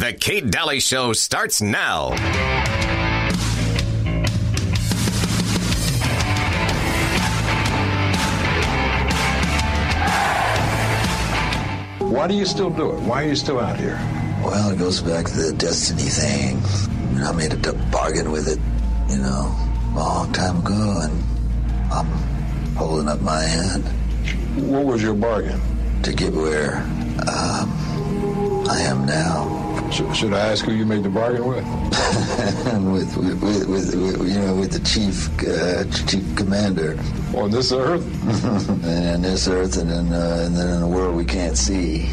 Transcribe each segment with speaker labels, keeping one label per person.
Speaker 1: The Kate Dalley Show starts now.
Speaker 2: Why do you still do it? Why are you still out here?
Speaker 3: Well, it goes back to the destiny thing. I made a bargain with it, you know, a long time ago, and I'm holding up my end.
Speaker 2: What was your bargain?
Speaker 3: To get where um, I am now.
Speaker 2: Should, should, I ask who you made the bargain with?
Speaker 3: with, with, with, with, you know, with the chief uh, chief commander.
Speaker 2: On this earth?
Speaker 3: and this earth, and then uh, and then in a world we can't see.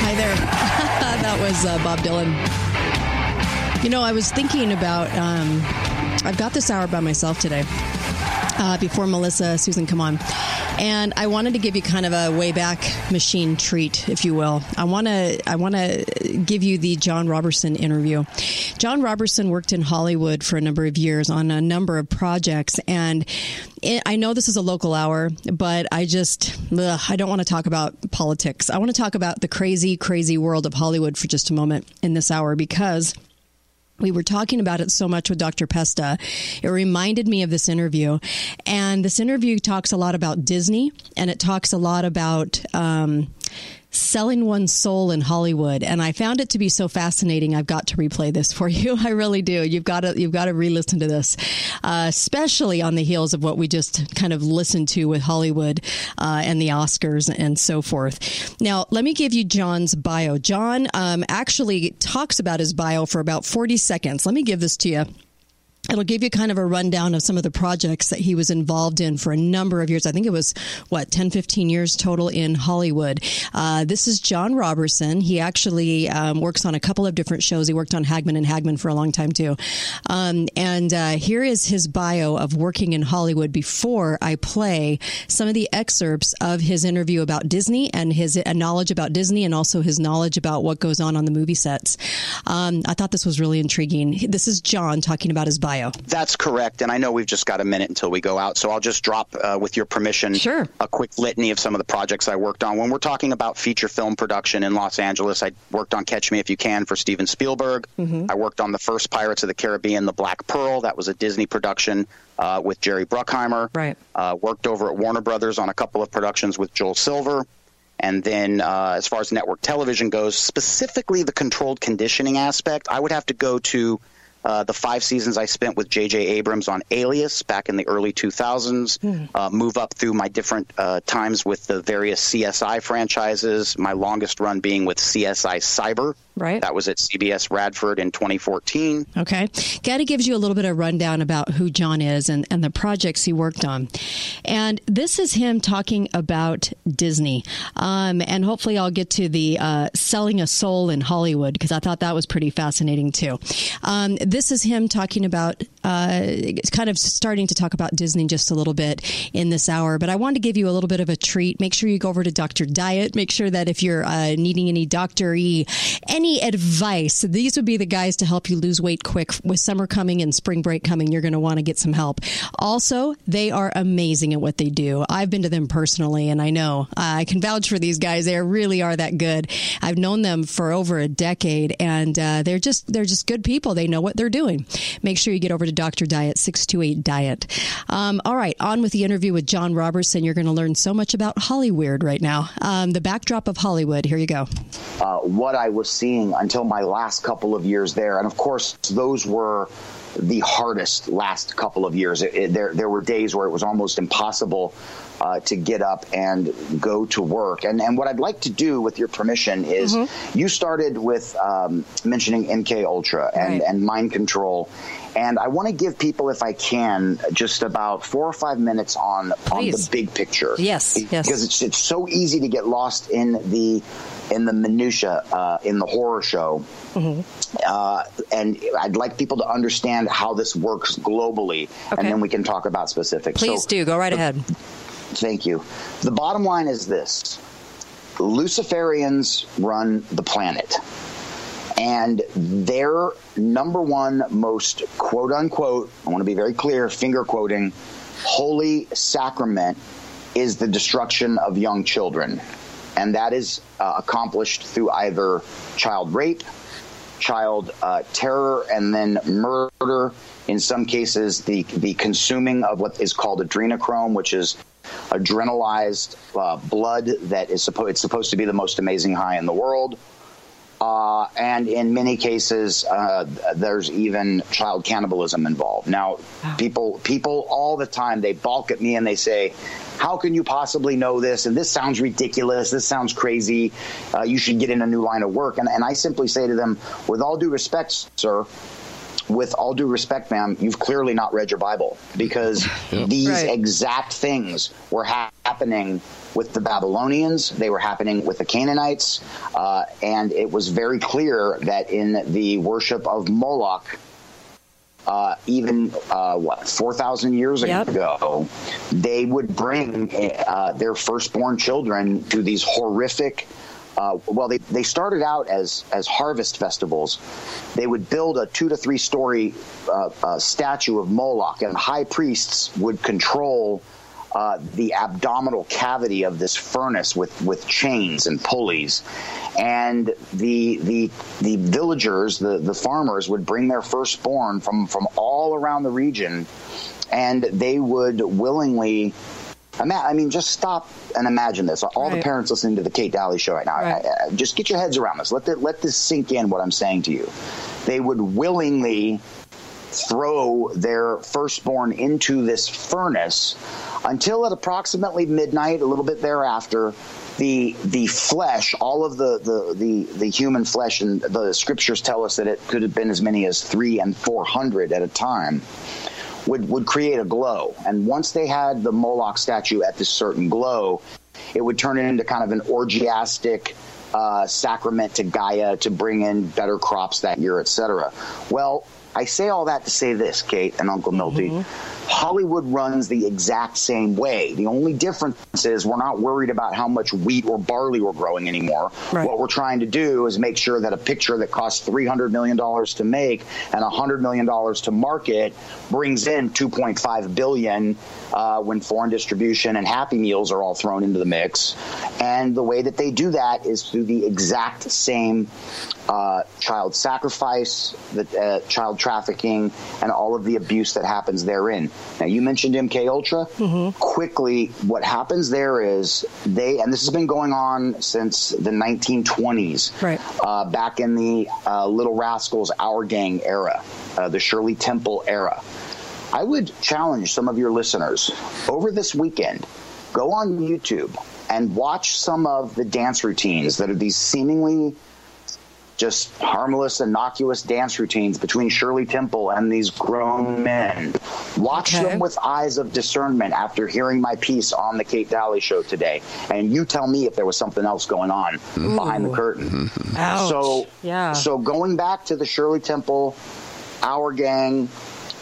Speaker 4: Hi there. that was uh, Bob Dylan. You know, I was thinking about. Um, I've got this hour by myself today. Uh, before Melissa, Susan, come on. And I wanted to give you kind of a way back machine treat, if you will. I want to I want to give you the John Robertson interview. John Robertson worked in Hollywood for a number of years on a number of projects, and it, I know this is a local hour, but I just ugh, I don't want to talk about politics. I want to talk about the crazy, crazy world of Hollywood for just a moment in this hour because we were talking about it so much with Dr. Pesta. It reminded me of this interview. And this interview talks a lot about Disney and it talks a lot about um, selling one's soul in Hollywood. And I found it to be so fascinating. I've got to replay this for you. I really do. You've got to, you've got to re-listen to this, uh, especially on the heels of what we just kind of listened to with Hollywood, uh, and the Oscars and so forth. Now, let me give you John's bio. John, um, actually talks about his bio for about 40 seconds. Let me give this to you. It'll give you kind of a rundown of some of the projects that he was involved in for a number of years. I think it was, what, 10, 15 years total in Hollywood. Uh, this is John Robertson. He actually um, works on a couple of different shows. He worked on Hagmann and Hagmann for a long time, too. Um, and uh, here is his bio of working in Hollywood before I play some of the excerpts of his interview about Disney and his uh, knowledge about Disney and also his knowledge about what goes on on the movie sets. Um, I thought this was really intriguing. This is John talking about his bio bio.
Speaker 5: That's correct. And I know we've just got a minute until we go out. So I'll just drop, uh, with your permission,
Speaker 4: sure.
Speaker 5: a quick litany of some of the projects I worked on. When we're talking about feature film production in Los Angeles, I worked on Catch Me If You Can for Steven Spielberg. Mm-hmm. I worked on the first Pirates of the Caribbean, The Black Pearl. That was a Disney production. Uh, with Jerry Bruckheimer.
Speaker 4: Right.
Speaker 5: Uh, worked over at Warner Brothers on a couple of productions with Joel Silver. And then, uh, as far as network television goes, specifically the controlled conditioning aspect, I would have to go to uh, the five seasons I spent with J.J. Abrams on Alias back in the early 2000s, mm. uh, move up through my different uh, times with the various CSI franchises, my longest run being with CSI Cyber.
Speaker 4: Right.
Speaker 5: That was at CBS Radford in 2014.
Speaker 4: Okay. Gaddy gives you a little bit of rundown about who John is and, and the projects he worked on. And this is him talking about Disney. Um, and hopefully I'll get to the uh, selling a soul in Hollywood because I thought that was pretty fascinating too. Um, this is him talking about, uh, kind of starting to talk about Disney just a little bit in this hour. But I wanted to give you a little bit of a treat. Make sure you go over to Dr. Diet. Make sure that if you're uh, needing any doctor any advice, these would be the guys to help you lose weight quick. With summer coming and spring break coming, you're going to want to get some help. Also, they are amazing at what they do. I've been to them personally, and I know I can vouch for these guys. They really are that good. I've known them for over a decade, and uh, they're just they're just good people. They know what they're doing. Make sure you get over to Dr. Diet, 628 Diet. Um, all right, on with the interview with John Robertson. You're going to learn so much about Hollywood right now. Um, the backdrop of Hollywood. Here you go.
Speaker 5: Uh, what I was seeing until my last couple of years there. And of course, those were the hardest last couple of years. It, it, there, there were days where it was almost impossible uh, to get up and go to work. And and what I'd like to do, with your permission, is mm-hmm. you started with um, mentioning MK Ultra and right. and mind control. And I want to give people, if I can, just about four or five minutes on Please. on the big picture.
Speaker 4: Yes,
Speaker 5: yes. Because it's it's so easy to get lost in the in the minutia uh, in the horror show. Mm-hmm. Uh, and I'd like people to understand how this works globally, okay. and then we can talk about specifics.
Speaker 4: Please so, do go right ahead.
Speaker 5: Thank you. The bottom line is this Luciferians run the planet. And their number one most quote unquote, I want to be very clear, finger quoting, holy sacrament is the destruction of young children. and that is uh, accomplished through either child rape, child uh, terror, and then murder. In some cases, the the consuming of what is called adrenochrome, which is adrenalized uh, blood that is supposed it's supposed to be the most amazing high in the world. Uh, and in many cases, uh, there's even child cannibalism involved. Now, wow. people people all the time they balk at me and they say, "How can you possibly know this?" And this sounds ridiculous. This sounds crazy. Uh, you should get in a new line of work. And, and I simply say to them, with all due respect, sir, with all due respect, ma'am, you've clearly not read your Bible because these right. exact things were ha- happening with the Babylonians, they were happening with the Canaanites, uh, and it was very clear that in the worship of Moloch, uh, even uh, what four thousand years yep. ago, they would bring uh, their firstborn children to these horrific uh, well, they, they started out as as harvest festivals. They would build a two to three story uh, uh, statue of Moloch, and high priests would control uh, the abdominal cavity of this furnace with, with chains and pulleys. And the the the villagers, the, the farmers, would bring their firstborn from, from all around the region, and they would willingly I mean, just stop and imagine this. All right. the parents listening to the Kate Dalley show right now, right. I, I, just get your heads around this. Let the, let this sink in. What I'm saying to you, they would willingly throw their firstborn into this furnace until at approximately midnight, a little bit thereafter, the the flesh, all of the, the, the, the, human flesh, and the scriptures tell us that it could have been as many as three and four hundred at a time would, would create a glow. And once they had the Moloch statue at this certain glow, it would turn it into kind of an orgiastic uh, sacrament to Gaia to bring in better crops that year, etc. Well, I say all that to say this, Kate and Uncle Milty. Mm-hmm Hollywood runs the exact same way. The only difference is we're not worried about how much wheat or barley we're growing anymore. Right. What we're trying to do is make sure that a picture that costs $300 million to make and $100 million to market brings in $2.5 billion uh, when foreign distribution and Happy Meals are all thrown into the mix. And the way that they do that is through the exact same uh, child sacrifice, the uh, child trafficking, and all of the abuse that happens therein. Now, you mentioned MK Ultra. Mm-hmm. Quickly, what happens there is they, and this has been going on since the 1920s,
Speaker 4: right?
Speaker 5: Uh, back in the uh, Little Rascals, Our Gang era, uh, the Shirley Temple era. I would challenge some of your listeners over this weekend. Go on YouTube and watch some of the dance routines that are these seemingly just harmless, innocuous dance routines between Shirley Temple and these grown men. Watch okay. them with eyes of discernment after hearing my piece on the Kate Dalley show today. And you tell me if there was something else going on Ooh. behind the curtain.
Speaker 4: Ouch.
Speaker 5: So,
Speaker 4: yeah.
Speaker 5: so going back to the Shirley Temple, Our Gang,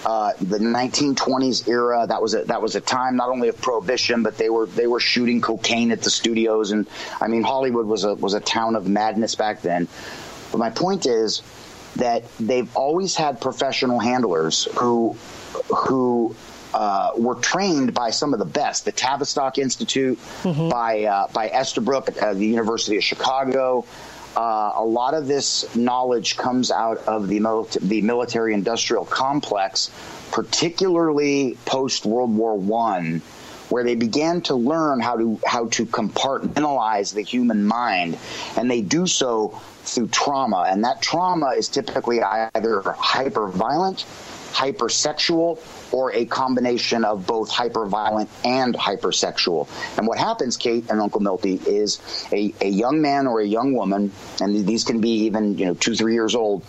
Speaker 5: uh, the 1920s era. That was a that was a time not only of prohibition, but they were they were shooting cocaine at the studios, and I mean Hollywood was a was a town of madness back then. But my point is that they've always had professional handlers who who uh, were trained by some of the best, the Tavistock Institute, mm-hmm. by uh, by Estabrook at the University of Chicago. Uh, a lot of this knowledge comes out of the, mil- the military industrial complex, particularly post World War One, where they began to learn how to how to compartmentalize the human mind, and they do so through trauma, and that trauma is typically either hyper violent, hypersexual, or a combination of both hyperviolent and hypersexual. And what happens, Kate and Uncle Milty, is a, a young man or a young woman, and these can be even you know two, three years old,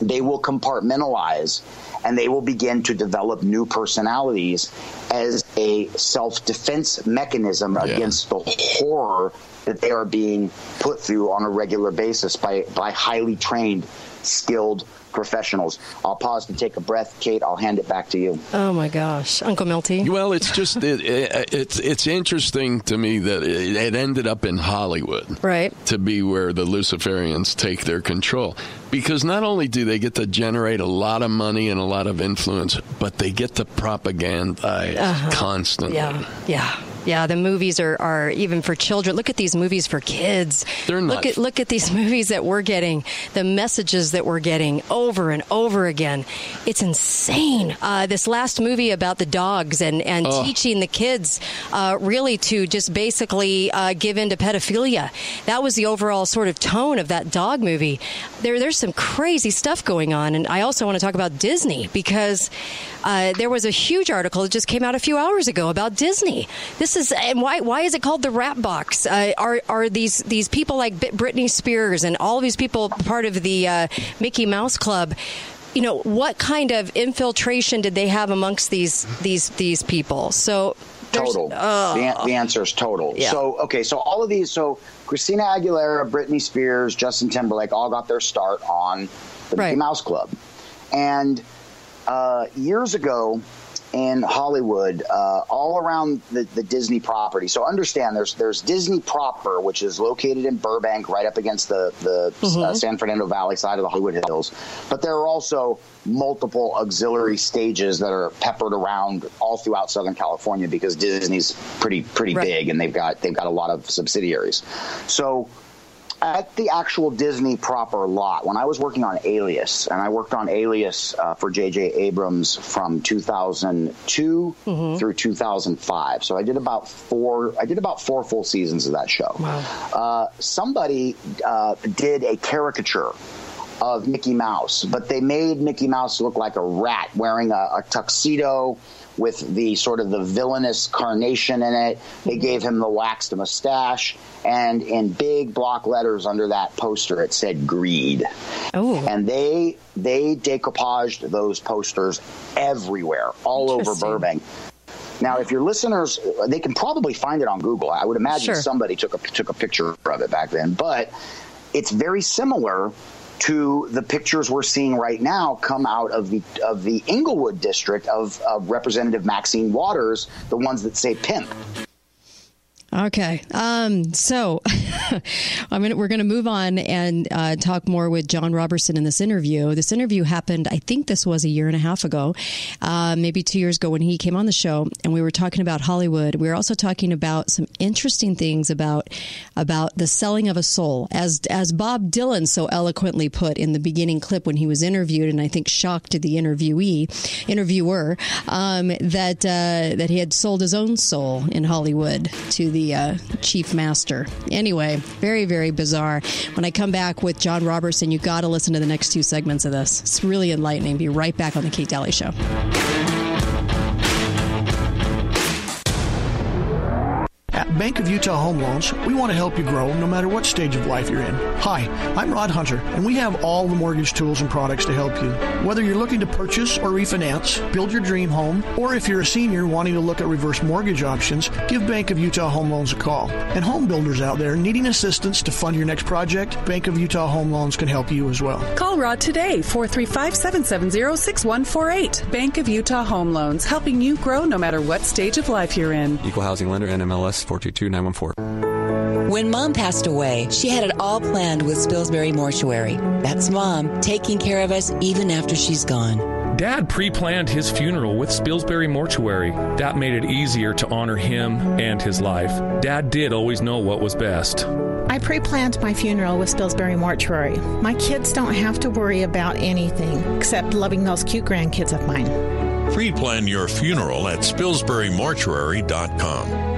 Speaker 5: they will compartmentalize and they will begin to develop new personalities as a self defense mechanism yeah. against the horror that they are being put through on a regular basis by, by highly trained, skilled professionals. I'll pause to take a breath. Kate, I'll hand it back to you.
Speaker 4: Oh my gosh, Uncle Milty.
Speaker 6: Well, it's just it, it, it's it's interesting to me that it, it, ended up in Hollywood,
Speaker 4: right?
Speaker 6: To be where the Luciferians take their control, because not only do they get to generate a lot of money and a lot of influence, but they get to propagandize uh-huh. constantly.
Speaker 4: Yeah, yeah. Yeah, the movies are, are even for children. Look at these movies for kids.
Speaker 6: They're not.
Speaker 4: look at look at these movies that we're getting, the messages that we're getting over and over again. It's insane. Uh, this last movie about the dogs and and
Speaker 6: Oh.
Speaker 4: teaching the kids uh, really to just basically uh, give in to pedophilia. That was the overall sort of tone of that dog movie. There there's some crazy stuff going on, and I also want to talk about Disney because uh, there was a huge article that just came out a few hours ago about Disney. This is and why why is it called the Rat Box? Uh, are are these these people like Britney Spears and all these people part of the uh, Mickey Mouse Club? You know what kind of infiltration did they have amongst these these these people? So
Speaker 5: Total.
Speaker 4: uh,
Speaker 5: the, an- the answer is total.
Speaker 4: Yeah.
Speaker 5: So okay, so all of these, so Christina Aguilera, Britney Spears, Justin Timberlake, all got their start on the
Speaker 4: Right.
Speaker 5: Mickey Mouse Club, and uh, years ago in Hollywood, uh, all around the, the Disney property. So understand, there's there's Disney proper, which is located in Burbank, right up against the the uh, San Fernando Valley side of the Hollywood Hills. But there are also multiple auxiliary stages that are peppered around all throughout Southern California because Disney's pretty pretty
Speaker 4: Right.
Speaker 5: big and they've got they've got a lot of subsidiaries. So at the actual Disney proper lot, when I was working on Alias, and I worked on Alias uh, for J.J. Abrams from 2002 through 2005. So I did about four. I did about four full seasons of that show. Uh, somebody uh, did a caricature of Mickey Mouse, but they made Mickey Mouse look like a rat wearing a, a tuxedo with the sort of the villainous carnation in it. They gave him the waxed mustache, and in big block letters under that poster, it said "greed."
Speaker 4: Oh.
Speaker 5: And they they decoupaged those posters everywhere, all over. Burbank. Now, if your listeners, they can probably find it on Google. I would imagine
Speaker 4: Sure.
Speaker 5: somebody took a took a picture of it back then, but it's very similar to the pictures we're seeing right now come out of the of the Inglewood district of, of Representative Maxine Waters, the ones that say pimp.
Speaker 4: Okay. Um, so I'm gonna, we're going to move on and uh, talk more with John Robertson in this interview. This interview happened, I think this was a year and a half ago, uh, maybe two years ago when he came on the show, and we were talking about Hollywood. We were also talking about some interesting things about about the selling of a soul, as as Bob Dylan so eloquently put in the beginning clip when he was interviewed, and I think shocked the interviewee, interviewer, um, that uh, that he had sold his own soul in Hollywood to the uh, chief master. Anyway, very very bizarre. When I come back with John Robertson, you got to listen to the next two segments of this. It's really enlightening. Be right back on the Kate Dalley Show.
Speaker 7: At Bank of Utah Home Loans, we want to help you grow no matter what stage of life you're in. Hi, I'm Rod Hunter, and we have all the mortgage tools and products to help you. Whether you're looking to purchase or refinance, build your dream home, or if you're a senior wanting to look at reverse mortgage options, give Bank of Utah Home Loans a call. And home builders out there needing assistance to fund your next project, Bank of Utah Home Loans can help you as well.
Speaker 8: Call Rod today, 435 770 6148. Bank of Utah Home Loans, helping you grow no matter what stage of life you're in.
Speaker 9: Equal Housing Lender, NMLS 422914.
Speaker 10: When mom passed away, she had it all planned with Spilsbury Mortuary. That's mom taking care of us even after she's gone.
Speaker 11: Dad pre planned his funeral with Spilsbury Mortuary. That made it easier to honor him and his life. Dad did always know what was best.
Speaker 12: I pre planned my funeral with Spilsbury Mortuary. My kids don't have to worry about anything except loving those cute grandkids of mine.
Speaker 13: Pre plan your funeral at SpilsburyMortuary.com.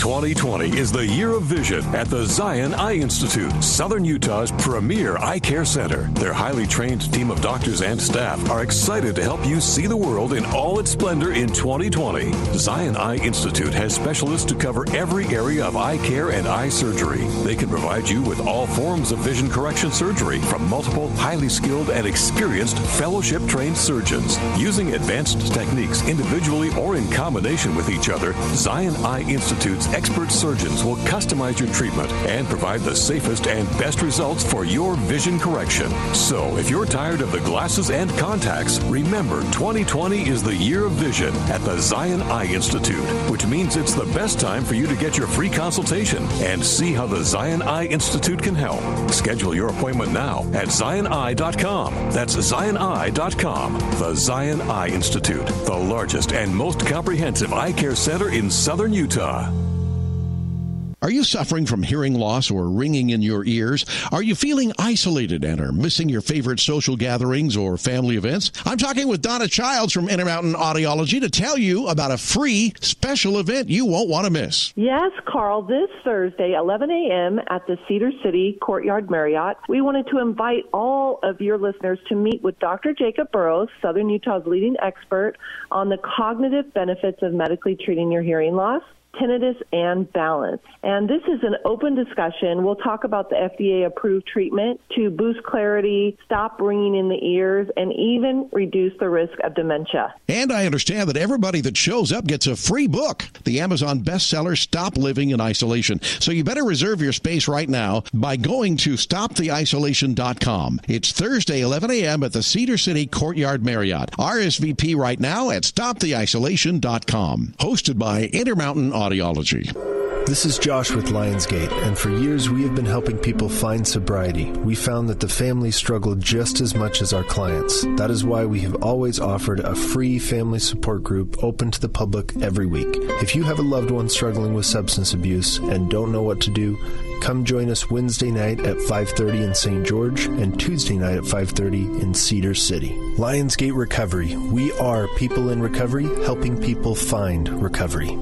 Speaker 14: 2020 is the year of vision at the Zion Eye Institute, Southern Utah's premier eye care center. Their highly trained team of doctors and staff are excited to help you see the world in all its splendor in 2020. Zion Eye Institute has specialists to cover every area of eye care and eye surgery. They can provide you with all forms of vision correction surgery from multiple, highly skilled, and experienced fellowship trained surgeons. Using advanced techniques individually or in combination with each other, Zion Eye Institute's expert surgeons will customize your treatment and provide the safest and best results for your vision correction. So, if you're tired of the glasses and contacts, remember 2020 is the year of vision at the Zion Eye Institute, which means it's the best time for you to get your free consultation and see how the Zion Eye Institute can help. Schedule your appointment now at zioneye.com. That's zioneye.com. The Zion Eye Institute, the largest and most comprehensive eye care center in southern Utah.
Speaker 15: Are you suffering from hearing loss or ringing in your ears? Are you feeling isolated and are missing your favorite social gatherings or family events? I'm talking with Donna Childs from Intermountain Audiology to tell you about a free special event you won't want to miss.
Speaker 16: Yes, Carl, this Thursday, 11 a.m. at the Cedar City Courtyard Marriott, we wanted to invite all of your listeners to meet with Dr. Jacob Burrows, Southern Utah's leading expert on the cognitive benefits of medically treating your hearing loss tinnitus and balance. And this is an open discussion. We'll talk about the FDA approved treatment to boost clarity, stop ringing in the ears, and even reduce the risk of dementia.
Speaker 15: And I understand that everybody that shows up gets a free book, the Amazon bestseller Stop Living in Isolation. So you better reserve your space right now by going to stoptheisolation.com. It's Thursday, 11 a.m. at the Cedar City Courtyard Marriott. RSVP right now at stoptheisolation.com. Hosted by Intermountain Audiology.
Speaker 17: This is Josh with Lionsgate, and for years we have been helping people find sobriety. We found that the family struggled just as much as our clients. That is why we have always offered a free family support group open to the public every week. If you have a loved one struggling with substance abuse and don't know what to do, come join us Wednesday night at 5:30 in St. George and Tuesday night at 5:30 in Cedar City. Lionsgate Recovery. We are people in recovery helping people find recovery.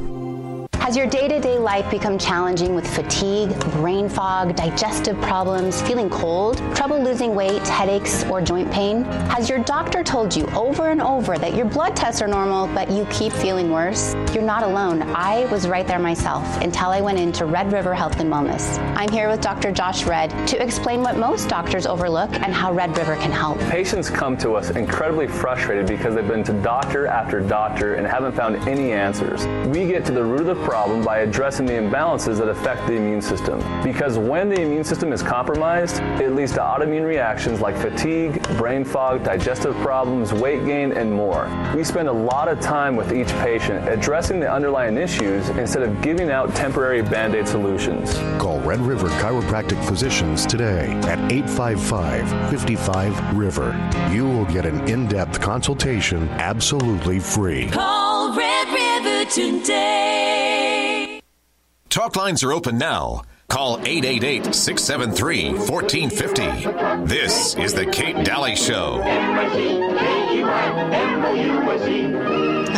Speaker 18: Has your day to day life become challenging with fatigue, brain fog, digestive problems, feeling cold, trouble losing weight, headaches, or joint pain? Has your doctor told you over and over that your blood tests are normal, but you keep feeling worse? You're not alone. I was right there myself until I went into Red River Health and Wellness. I'm here with Dr. Josh Red to explain what most doctors overlook and how Red River can help.
Speaker 19: Patients come to us incredibly frustrated because they've been to doctor after doctor and haven't found any answers. We get to the root of the problem by addressing the imbalances that affect the immune system. Because when the immune system is compromised, it leads to autoimmune reactions like fatigue, brain fog, digestive problems, weight gain, and more. We spend a lot of time with each patient addressing the underlying issues instead of giving out temporary band aid solutions.
Speaker 20: Call Red River Chiropractic Physicians today at 855 55 River. You will get an in depth consultation absolutely free.
Speaker 21: Call Red River today.
Speaker 1: Talk lines are open now. Call 888 673 1450. This is The Kate Dalley Show.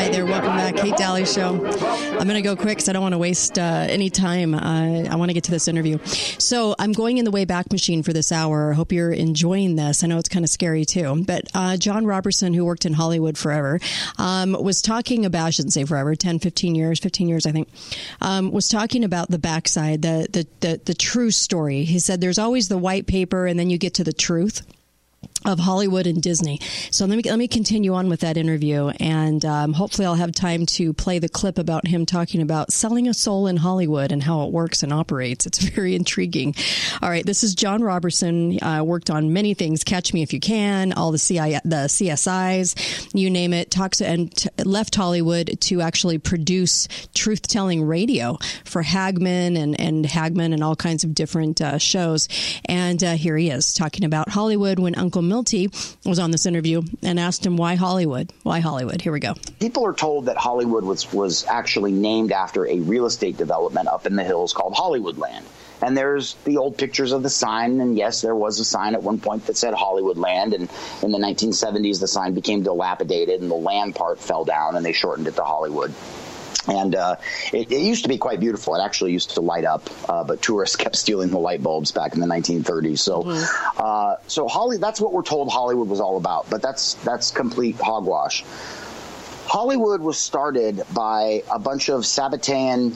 Speaker 4: Hi there, welcome back, Kate Dalley Show. I'm going to go quick because I don't want to waste uh, any time. Uh, I want to get to this interview. So I'm going in the way back machine for this hour. I hope you're enjoying this. I know it's kind of scary too. But uh, John Robertson, who worked in Hollywood forever, um, was talking about, I shouldn't say forever, 10, 15 years, 15 years, I think, um, was talking about the backside, the, the, the, the true story. He said there's always the white paper and then you get to the truth of Hollywood and Disney. So let me let me continue on with that interview, and um, hopefully I'll have time to play the clip about him talking about selling a soul in Hollywood and how it works and operates. It's very intriguing. All right, this is John Robertson. Uh, worked on many things. Catch Me If You Can, all the CI, the CSIs, you name it. Talks and t- left Hollywood to actually produce truth telling radio for Hagmann and and Hagmann and all kinds of different uh, shows. And uh, here he is talking about Hollywood when Uncle Milty was on this interview and asked him why Hollywood. Why Hollywood? Here we go.
Speaker 5: People are told that Hollywood was was actually named after a real estate development up in the hills called Hollywoodland. And there's the old pictures of the sign, and yes, there was a sign at one point that said Hollywoodland. And in the 1970s, the sign became dilapidated, and the land part fell down, and they shortened it to Hollywood. And uh, it, it, used to be quite beautiful. It actually used to light up, uh, but tourists kept stealing the light bulbs back in the 1930s. So, mm-hmm. uh, so Holly, that's what we're told Hollywood was all about. But that's that's complete hogwash. Hollywood was started by a bunch of Sabbatean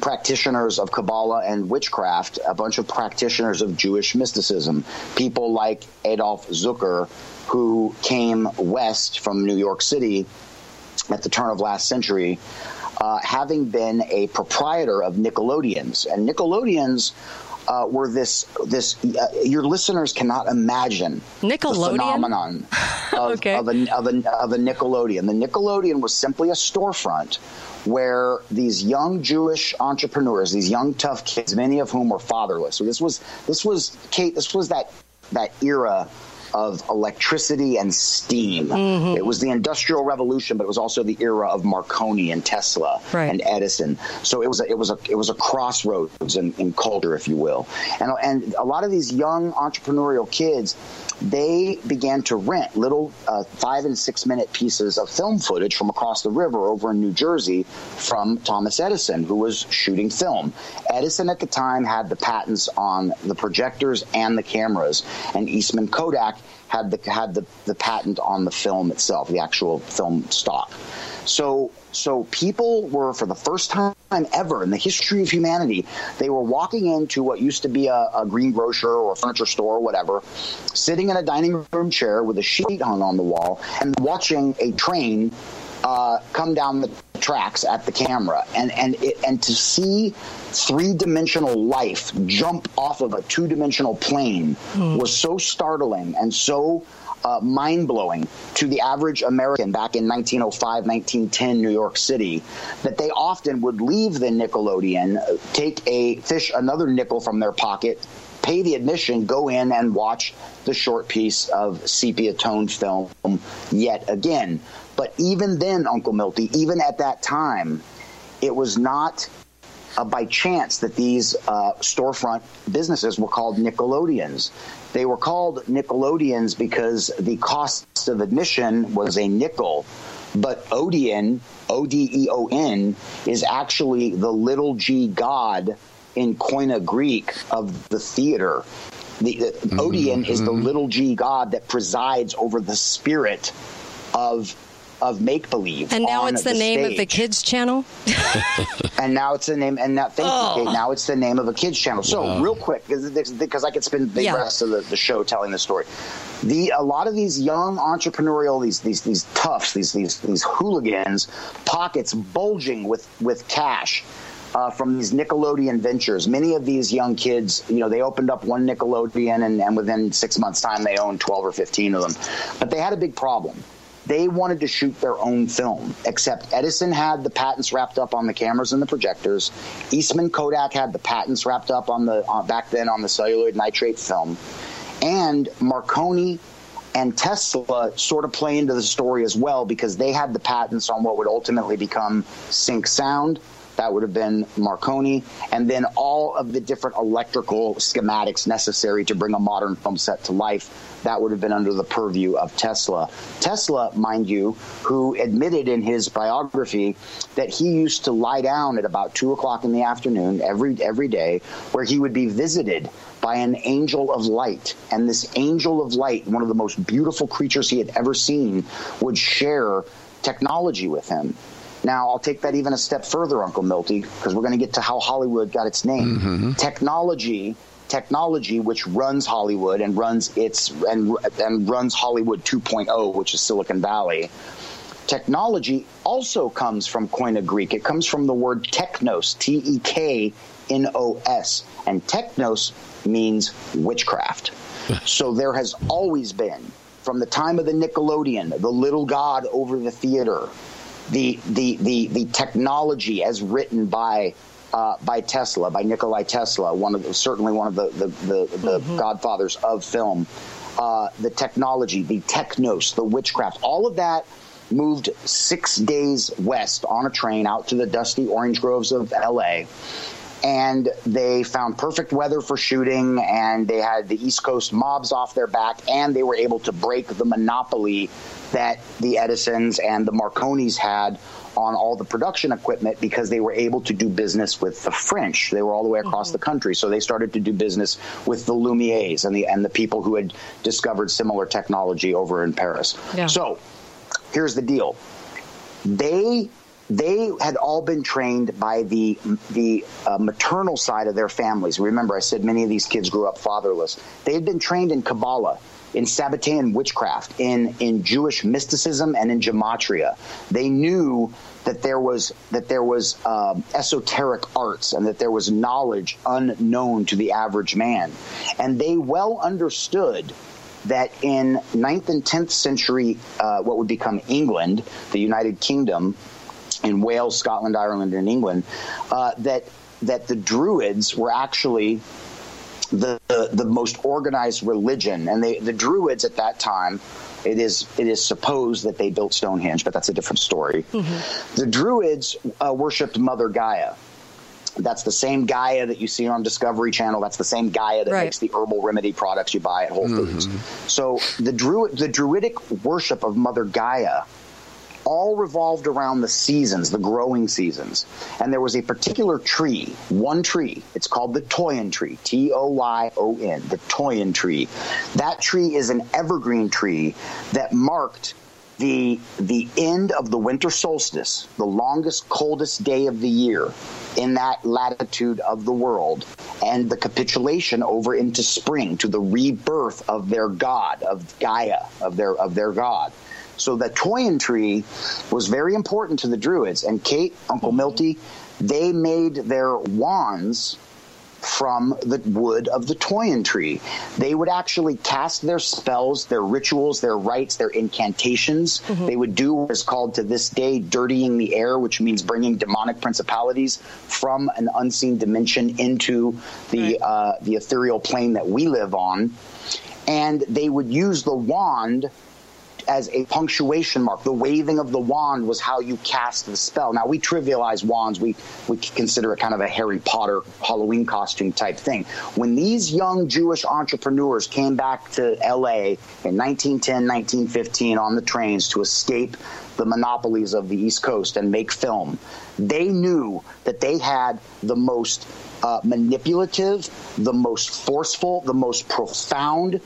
Speaker 5: practitioners of Kabbalah and witchcraft, a bunch of practitioners of Jewish mysticism, people like Adolf Zukor, who came west from New York City at the turn of last century uh, having been a proprietor of Nickelodeons. And Nickelodeons uh, were this this uh, your listeners cannot imagine
Speaker 4: Nickelodeon
Speaker 5: the phenomenon of,
Speaker 4: okay.
Speaker 5: of, a, of, a, of a Nickelodeon. The Nickelodeon was simply a storefront where these young Jewish entrepreneurs, these young tough kids, many of whom were fatherless. So this was this was Kate. This was that that era of electricity and steam. Mm-hmm. It was the Industrial Revolution, but it was also the era of Marconi and Tesla right. and Edison. So it was a, it was a it was a crossroads in, in culture, if you will. And and a lot of these young entrepreneurial kids they began to rent little uh, five and six minute pieces of film footage from across the river over in New Jersey from Thomas Edison, who was shooting film. Edison at the time had the patents on the projectors and the cameras, and Eastman Kodak had the had the, the patent on the film itself, the actual film stock. So so people were for the first time ever in the history of humanity, they were walking into what used to be a, a greengrocer or a furniture store or whatever, sitting in a dining room chair with a sheet hung on the wall and watching a train uh, come down the tracks at the camera, and and it, and to see three dimensional life jump off of a two dimensional plane mm. was so startling and so uh, mind blowing to the average American back in 1905, 1910 New York City that they often would leave the Nickelodeon, take a fish another nickel from their pocket, pay the admission, go in and watch the short piece of sepia tone film yet again. But even then, Uncle Milty, even at that time, it was not uh, by chance that these uh, storefront businesses were called Nickelodeons. They were called Nickelodeons because the cost of admission was a nickel. But Odeon, O D E O N, is actually the little g god in Koine Greek of the theater. The, mm-hmm. Odeon is the mm-hmm. little g god that presides over the spirit of of make believe.
Speaker 4: And now it's the,
Speaker 5: the
Speaker 4: name
Speaker 5: stage.
Speaker 4: of the kids channel.
Speaker 5: and now it's the name. And now, thank oh. you, Kate, Now it's the name of a kids channel. So wow. real quick, because I could spend the yeah. rest of the, the show telling the story. The a lot of these young entrepreneurial these these these toughs these these these hooligans pockets bulging with with cash. Uh, from these Nickelodeon ventures. Many of these young kids, you know, they opened up one Nickelodeon and, and, within six months' time they owned 12 or 15 of them. But they had a big problem they wanted to shoot their own film, except Edison had the patents wrapped up on the cameras and the projectors. Eastman Kodak had the patents wrapped up on the uh, back then on the celluloid nitrate film, and Marconi and Tesla sort of play into the story as well because they had the patents on what would ultimately become sync sound. That would have been Marconi, and then all of the different electrical schematics necessary to bring a modern film set to life that would have been under the purview of Tesla. Tesla, mind you, who admitted in his biography that he used to lie down at about two o'clock in the afternoon every every day, where he would be visited by an angel of light. And this angel of light, one of the most beautiful creatures he had ever seen, would share technology with him. Now, I'll take that even a step further, Uncle Milty, because we're going to get to how Hollywood got its name. Mm-hmm. Technology technology which runs Hollywood and runs its and and runs Hollywood 2.0, which is Silicon Valley. Technology also comes from Koine Greek. It comes from the word teknos, T E K N O S, and technos means witchcraft. so there has always been, from the time of the Nickelodeon, the little god over the theater, the the the the technology as written by uh, by Tesla, by Nikolai Tesla, one of the, certainly one of the the, the, the mm-hmm. godfathers of film. Uh, the technology, the technos, the witchcraft, all of that moved six days west on a train out to the dusty orange groves of LA. And they found perfect weather for shooting, and they had the East Coast mobs off their back, and they were able to break the monopoly that the Edisons and the Marconis had on all the production equipment because they were able to do business with the French. They were all the way across the country, so they started to do business with the Lumieres and the and the people who had discovered similar technology over in Paris.
Speaker 22: Yeah.
Speaker 5: So here's the deal: they they had all been trained by the the uh, maternal side of their families. Remember, I said many of these kids grew up fatherless. They had been trained in Kabbalah, in Sabbatean witchcraft, in in Jewish mysticism, and in gematria. They knew that there was that there was um, esoteric arts and that there was knowledge unknown to the average man, and they well understood that in 9th and 10th century, uh, what would become England, the United Kingdom, in Wales, Scotland, Ireland, and England, uh, that that the Druids were actually the, the the most organized religion, and they the Druids at that time. It is it is supposed that they built Stonehenge, but that's a different story. The Druids uh, worshipped Mother Gaia. That's the same Gaia that you see on Discovery Channel. That's the same Gaia that
Speaker 22: Right.
Speaker 5: makes the herbal remedy products you buy at Whole Foods. So the Druid, the Druidic worship of Mother Gaia all revolved around the seasons, the growing seasons. And there was a particular tree, one tree. It's called the Toyon tree, T O Y O N, the Toyon tree. That tree is an evergreen tree that marked the the end of the winter solstice, the longest coldest day of the year in that latitude of the world, and the capitulation over into spring to the rebirth of their god, of Gaia, of their of their god. So the Toyon tree was very important to the Druids, and Kate, Uncle Milty, they made their wands from the wood of the Toyon tree. They would actually cast their spells, their rituals, their rites, their incantations. They would do what is called to this day dirtying the air, which means bringing demonic principalities from an unseen dimension into the uh, the ethereal plane that we live on. And they would use the wand as a punctuation mark. The waving of the wand was how you cast the spell. Now we trivialize wands. We we consider it kind of a Harry Potter Halloween costume type thing. When these young Jewish entrepreneurs came back to LA in 1910, 1915 on the trains to escape the monopolies of the East Coast and make film, they knew that they had the most uh, manipulative, the most forceful, the most profound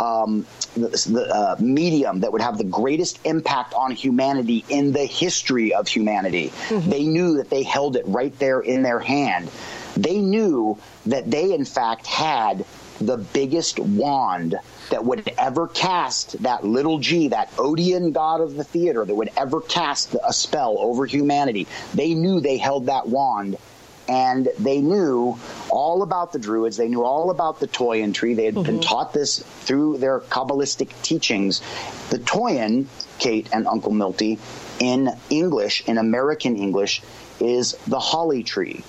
Speaker 5: um, the, the uh, medium that would have the greatest impact on humanity in the history of humanity. They knew that they held it right there in their hand. They knew that they, in fact, had the biggest wand that would ever cast that little g, that Odeon god of the theater, that would ever cast a spell over humanity. They knew they held that wand and they knew all about the Druids. They knew all about the Toyon tree. They had been mm-hmm. taught this through their Kabbalistic teachings. The Toyon, Kate and Uncle Milty, in English, in American English, is the holly tree.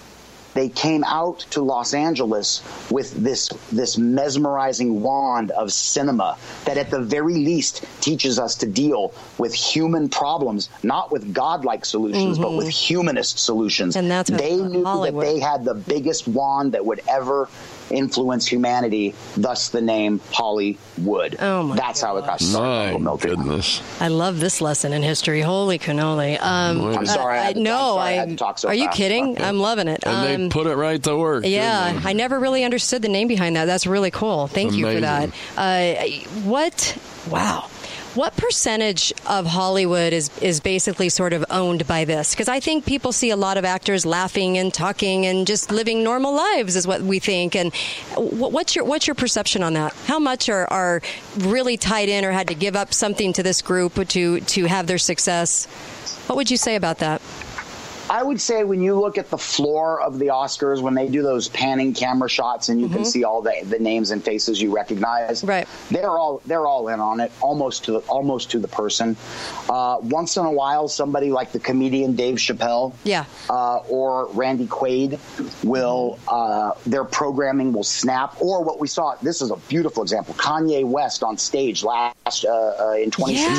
Speaker 5: They came out to Los Angeles with this this mesmerizing wand of cinema that at the very least teaches us to deal with human problems, not with godlike solutions, but
Speaker 4: Mhm.
Speaker 5: with humanist solutions.
Speaker 4: And that's what
Speaker 5: they knew
Speaker 4: Hollywood-
Speaker 5: that they had the biggest wand that would ever influence humanity, thus the name Hollywood.
Speaker 4: Oh my
Speaker 5: That's how it got started.
Speaker 6: My goodness.
Speaker 4: I love this lesson in history. Holy cannoli. Um,
Speaker 5: I'm sorry, I had to- I'm
Speaker 4: no,
Speaker 5: sorry I had to talk so
Speaker 4: Are you
Speaker 5: fast.
Speaker 4: kidding? I'm loving it.
Speaker 6: And they
Speaker 4: Um,
Speaker 6: put it right to work.
Speaker 4: yeah. I never really understood the name behind that. That's really cool. Thank you for that. Uh, what? Wow. What percentage of Hollywood is, is basically sort of owned by this? Because I think people see a lot of actors laughing and talking and just living normal lives, is what we think. And what's your what's your perception on that? How much are, are really tied in or had to give up something to this group to to have their success? What would you say about that?
Speaker 5: I would say when you look at the floor of the Oscars, when they do those panning camera shots and you can see all the, the names and faces you recognize,
Speaker 4: right?
Speaker 5: They're all they're all in on it, almost to the, almost to the person. Uh, once in a while, somebody like the comedian Dave Chappelle,
Speaker 4: yeah,
Speaker 5: uh, or Randy Quaid will uh, their programming will snap. Or what we saw, this is a beautiful example: Kanye West on stage last uh, uh, in 2016.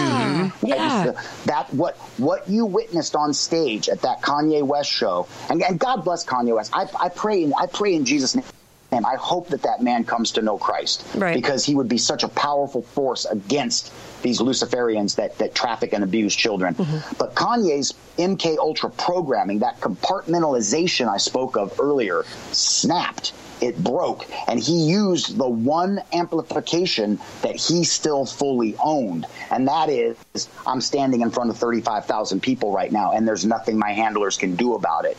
Speaker 4: Yeah, yeah.
Speaker 5: That- that what what you witnessed on stage at that Kanye West show, and, and God bless Kanye West. I, I pray in I pray in Jesus' name. I hope that that man comes to know Christ
Speaker 4: Right.
Speaker 5: because he would be such a powerful force against these Luciferians that, that traffic and abuse children. Mm-hmm. But Kanye's MK Ultra programming, that compartmentalization I spoke of earlier, snapped. It broke, and he used the one amplification that he still fully owned, and that is I'm standing in front of 35,000 people right now, and there's nothing my handlers can do about it.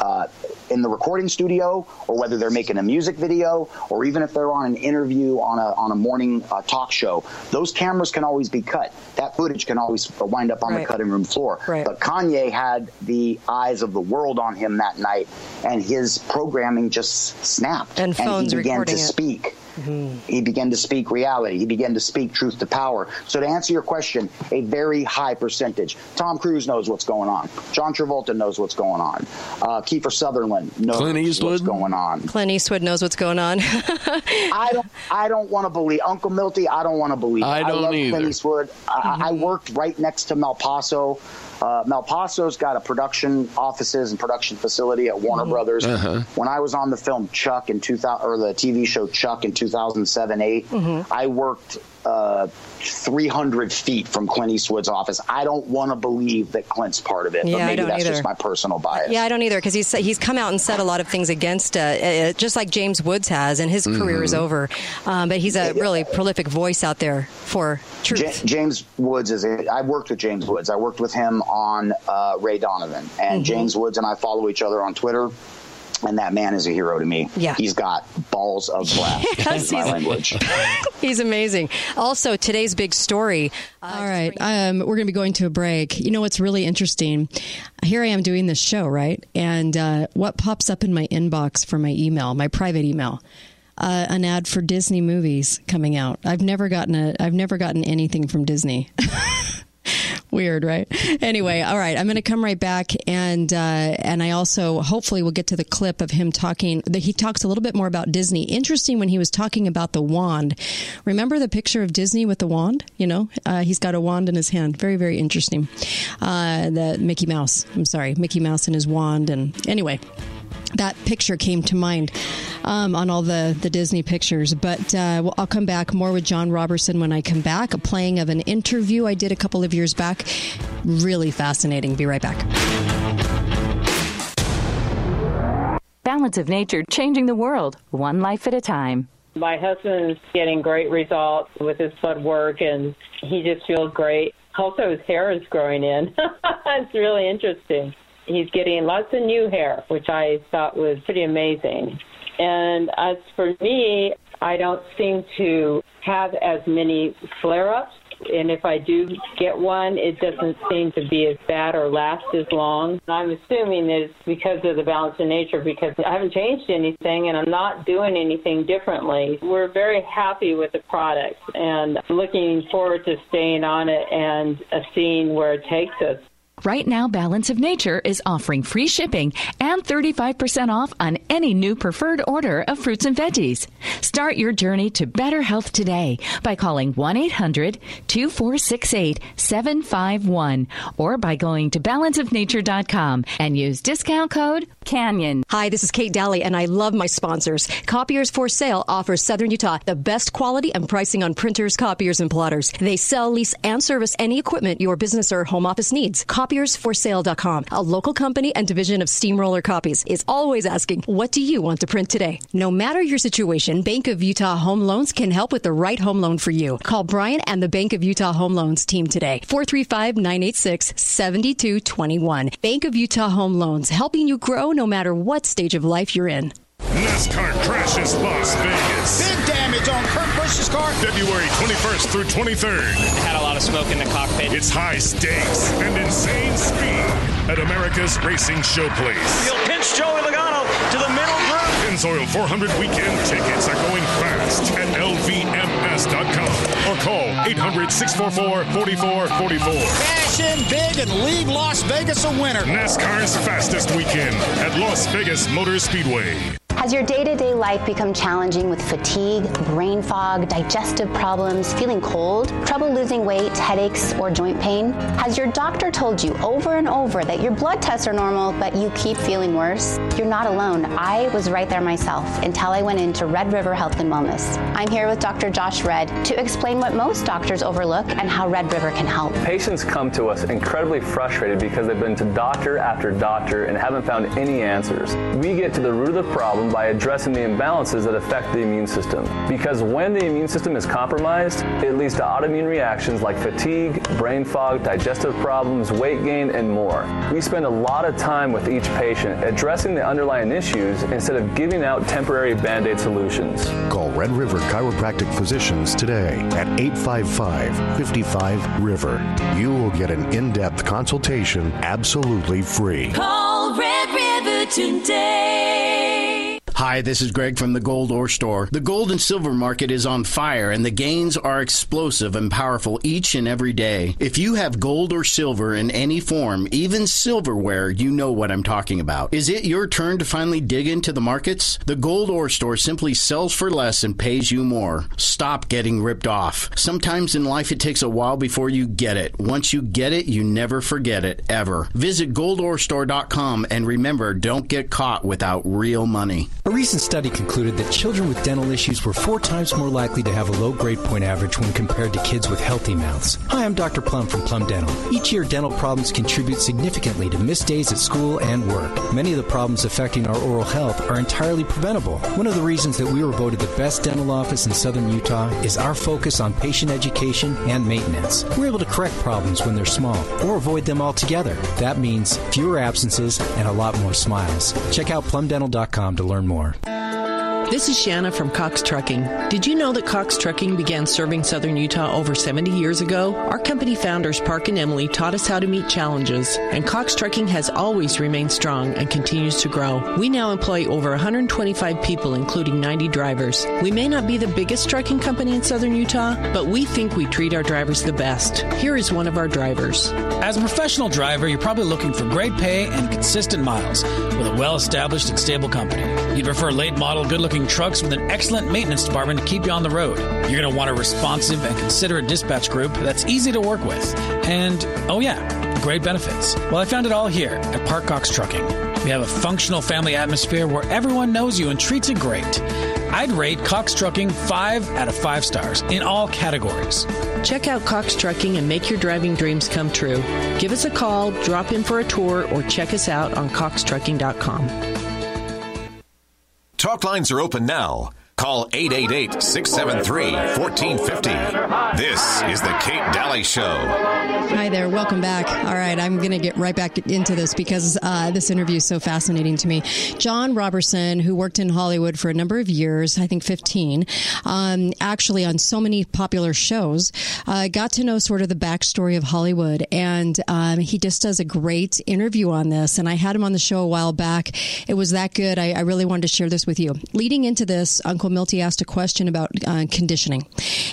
Speaker 5: Uh, in the recording studio, or whether they're making a music video, or even if they're on an interview on a on a morning uh, talk show, those cameras can always be cut. That footage can always wind up on
Speaker 4: Right.
Speaker 5: the cutting room floor.
Speaker 4: Right.
Speaker 5: But Kanye had the eyes of the world on him that night, and his programming just snapped.
Speaker 4: And phones
Speaker 5: he began to
Speaker 4: it.
Speaker 5: speak. He began to speak reality. He began to speak truth to power. So to answer your question, a very high percentage. Tom Cruise knows what's going on. John Travolta knows what's going on. Uh, Kiefer Sutherland knows
Speaker 6: Clint
Speaker 5: what's going on.
Speaker 4: Clint Eastwood knows what's going on.
Speaker 5: I don't. I don't want to believe Uncle Milty. I don't want to believe.
Speaker 6: I don't
Speaker 5: love
Speaker 6: either.
Speaker 5: Clint Eastwood. I, I worked right next to Malpaso. Uh, Malpaso's got a production offices and production facility at Warner Brothers.
Speaker 6: Uh-huh.
Speaker 5: When I was on the film Chuck in 2000 or the TV show Chuck in 2007 8, I worked uh, 300 feet from Clint Eastwood's office. I don't want to believe that Clint's part of it,
Speaker 4: Yeah,
Speaker 5: but maybe that's
Speaker 4: either.
Speaker 5: just my personal bias.
Speaker 4: Yeah, I don't either because he's he's come out and said a lot of things against, uh, uh, just like James Woods has, and his career is over. Um, but he's a really prolific voice out there for truth.
Speaker 5: Ja- James Woods is. A, I worked with James Woods. I worked with him on uh, Ray Donovan, and
Speaker 4: Mhm.
Speaker 5: James Woods and I follow each other on Twitter. And that man is a hero to me.
Speaker 4: Yeah.
Speaker 5: he's got balls of glass.
Speaker 4: Yes,
Speaker 5: my
Speaker 4: he's-
Speaker 5: language.
Speaker 4: He's amazing. Also, today's big story. All right, um, we're going to be going to a break. You know what's really interesting? Here I am doing this show, right? And uh, what pops up in my inbox for my email, my private email? Uh, an ad for Disney movies coming out. I've never gotten a. I've never gotten anything from Disney. Weird, right? Anyway, all right. I'm going to come right back, and uh, and I also hopefully will get to the clip of him talking. That he talks a little bit more about Disney. Interesting when he was talking about the wand. Remember the picture of Disney with the wand? You know, uh, he's got a wand in his hand. Very, very interesting. Uh, the Mickey Mouse. I'm sorry, Mickey Mouse and his wand. And anyway, that picture came to mind um, on all the, the Disney pictures. But uh, well, I'll come back more with John Robertson when I come back. A playing of an interview I did a couple of years back. Really fascinating. Be right back.
Speaker 22: Balance of Nature, changing the world, one life at a time.
Speaker 23: My husband's getting great results with his blood work, and he just feels great. Also, his hair is growing in. it's really interesting. He's getting lots of new hair, which I thought was pretty amazing. And as for me, I don't seem to have as many flare ups. And if I do get one, it doesn't seem to be as bad or last as long. I'm assuming it's because of the balance of nature because I haven't changed anything and I'm not doing anything differently. We're very happy with the product and looking forward to staying on it and uh, seeing where it takes us.
Speaker 22: Right now, Balance of Nature is offering free shipping and 35% off on any new preferred order of fruits and veggies. Start your journey to better health today by calling 1 800 2468 751 or by going to balanceofnature.com and use discount code CANYON.
Speaker 4: Hi, this is Kate Dalley, and I love my sponsors. Copiers for Sale offers Southern Utah the best quality and pricing on printers, copiers, and plotters. They sell, lease, and service any equipment your business or home office needs. Copiersforsale.com, a local company and division of Steamroller Copies, is always asking, What do you want to print today? No matter your situation, Bank of Utah Home Loans can help with the right home loan for you. Call Brian and the Bank of Utah Home Loans team today, 435 986 7221. Bank of Utah Home Loans, helping you grow no matter what stage of life you're in.
Speaker 24: NASCAR crashes Las Vegas.
Speaker 25: Big damage on Kurt Busch's car.
Speaker 24: February 21st through 23rd.
Speaker 26: Had a lot of smoke in the cockpit.
Speaker 24: It's high stakes and insane speed at America's Racing Showplace.
Speaker 25: He'll pinch Joey Logano to the middle group.
Speaker 24: Pennzoil 400 weekend tickets are going fast at lvms.com or call 800 644 4444.
Speaker 25: Cash in big and leave Las Vegas a winner.
Speaker 24: NASCAR's fastest weekend at Las Vegas Motor Speedway.
Speaker 18: Has your day to day life become challenging with fatigue, brain fog, digestive problems, feeling cold, trouble losing weight, headaches, or joint pain? Has your doctor told you over and over that your blood tests are normal, but you keep feeling worse? You're not alone. I was right there myself until I went into Red River Health and Wellness. I'm here with Dr. Josh Red to explain what most doctors overlook and how Red River can help.
Speaker 19: Patients come to us incredibly frustrated because they've been to doctor after doctor and haven't found any answers. We get to the root of the problem by addressing the imbalances that affect the immune system. Because when the immune system is compromised, it leads to autoimmune reactions like fatigue, brain fog, digestive problems, weight gain, and more. We spend a lot of time with each patient addressing the underlying issues instead of giving out temporary band aid solutions.
Speaker 20: Call Red River Chiropractic Physicians today at 855 55 River. You will get an in depth consultation absolutely free.
Speaker 21: Call Red River today.
Speaker 27: Hi, this is Greg from the Gold Ore Store. The gold and silver market is on fire and the gains are explosive and powerful each and every day. If you have gold or silver in any form, even silverware, you know what I'm talking about. Is it your turn to finally dig into the markets? The Gold Ore Store simply sells for less and pays you more. Stop getting ripped off. Sometimes in life it takes a while before you get it. Once you get it, you never forget it, ever. Visit goldorestore.com and remember, don't get caught without real money.
Speaker 28: A recent study concluded that children with dental issues were four times more likely to have a low grade point average when compared to kids with healthy mouths. Hi, I'm Dr. Plum from Plum Dental. Each year, dental problems contribute significantly to missed days at school and work. Many of the problems affecting our oral health are entirely preventable. One of the reasons that we were voted the best dental office in southern Utah is our focus on patient education and maintenance. We're able to correct problems when they're small or avoid them altogether. That means fewer absences and a lot more smiles. Check out plumdental.com to learn more.
Speaker 29: This is Shanna from Cox Trucking. Did you know that Cox Trucking began serving southern Utah over 70 years ago? Our company founders, Park and Emily, taught us how to meet challenges, and Cox Trucking has always remained strong and continues to grow. We now employ over 125 people, including 90 drivers. We may not be the biggest trucking company in southern Utah, but we think we treat our drivers the best. Here is one of our drivers.
Speaker 25: As a professional driver, you're probably looking for great pay and consistent miles with a well established and stable company. You'd prefer late model, good looking trucks with an excellent maintenance department to keep you on the road. You're going to want a responsive and considerate dispatch group that's easy to work with. And, oh yeah, great benefits. Well, I found it all here at Park Cox Trucking. We have a functional family atmosphere where everyone knows you and treats you great. I'd rate Cox Trucking 5 out of 5 stars in all categories.
Speaker 29: Check out Cox Trucking and make your driving dreams come true. Give us a call, drop in for a tour, or check us out on coxtrucking.com.
Speaker 1: Talk lines are open now. Call 888 673 1450. This is The Kate Dalley Show.
Speaker 4: Hi there. Welcome back. All right. I'm going to get right back into this because uh, this interview is so fascinating to me. John Robertson, who worked in Hollywood for a number of years, I think 15, um, actually on so many popular shows, uh, got to know sort of the backstory of Hollywood. And um, he just does a great interview on this. And I had him on the show a while back. It was that good. I, I really wanted to share this with you. Leading into this, Uncle Milty asked a question about uh, conditioning.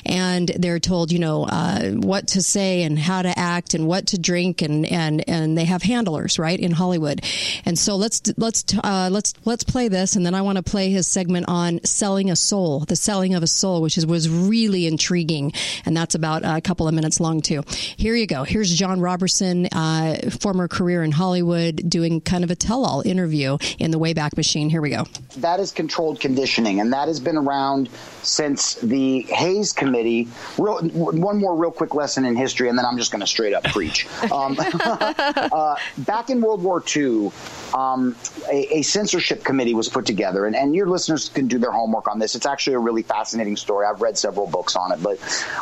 Speaker 4: And they're told, you know, uh, what to say and how to act and what to drink and, and, and they have handlers, right, in Hollywood. And so let's, let's, uh, let's, let's play this. And then I want to play his segment on selling a soul, the selling of a soul, which is, was really intriguing. And that's about a couple of minutes long too. Here you go. Here's John Robertson, uh, former career in Hollywood, doing kind of a tell-all interview in the Wayback Machine. Here we go.
Speaker 5: That is controlled conditioning, and that has been around since the Hays Committee. Real, one more real quick lesson in history, and then I'm just going to straight up preach. Um, uh, back in World War II, um, a, a, censorship committee was put together, and, and, your listeners can do their homework on this. It's actually a really fascinating story. I've read several books on it, but.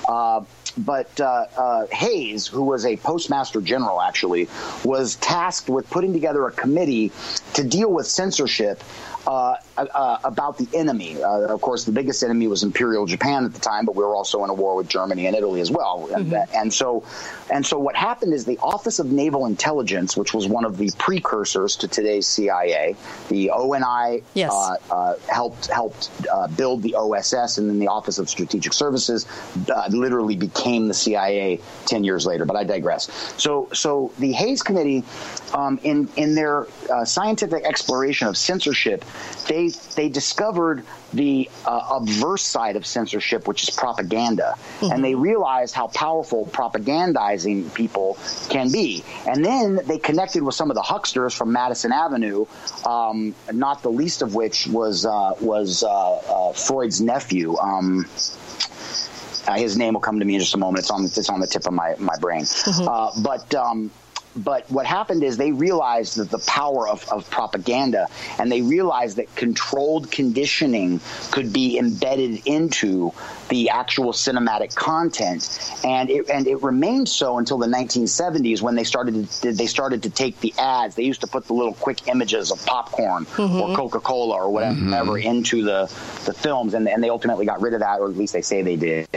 Speaker 5: Uh, but uh, uh, Hays, who was a postmaster general, actually was tasked with putting together a committee to deal with censorship uh, uh, about the enemy. Uh, of course, the biggest enemy was Imperial Japan at the time, but we were also in a war with Germany and Italy as well. Mm-hmm. And, and, so, and so, what happened is the Office of Naval Intelligence, which was one of the precursors to today's CIA, the ONI
Speaker 4: yes.
Speaker 5: Uh, uh, helped helped uh, build the OSS, and then the Office of Strategic Services literally became the CIA 10 years later. But I digress. So, so the Hays Committee, um, in in their uh, scientific exploration of censorship, they they discovered the uh, obverse side of censorship, which is propaganda, mm-hmm. and they realized how powerful propagandizing people can be. And then they connected with some of the hucksters from Madison Avenue, um, not the least of which was uh, was uh, uh, Freud's nephew. Um, uh, his name will come to me in just a moment. It's on it's on the tip of my my brain. Mm-hmm. Uh, but um, but what happened is they realized that the power of, of propaganda and they realized that controlled conditioning could be embedded into the actual cinematic content and it and it remained so until the 1970s when they started to, they started to take the ads they used to put the little quick images of popcorn mm-hmm. or Coca-Cola or whatever mm-hmm. into the the films and, and they ultimately got rid of that or at least they say they did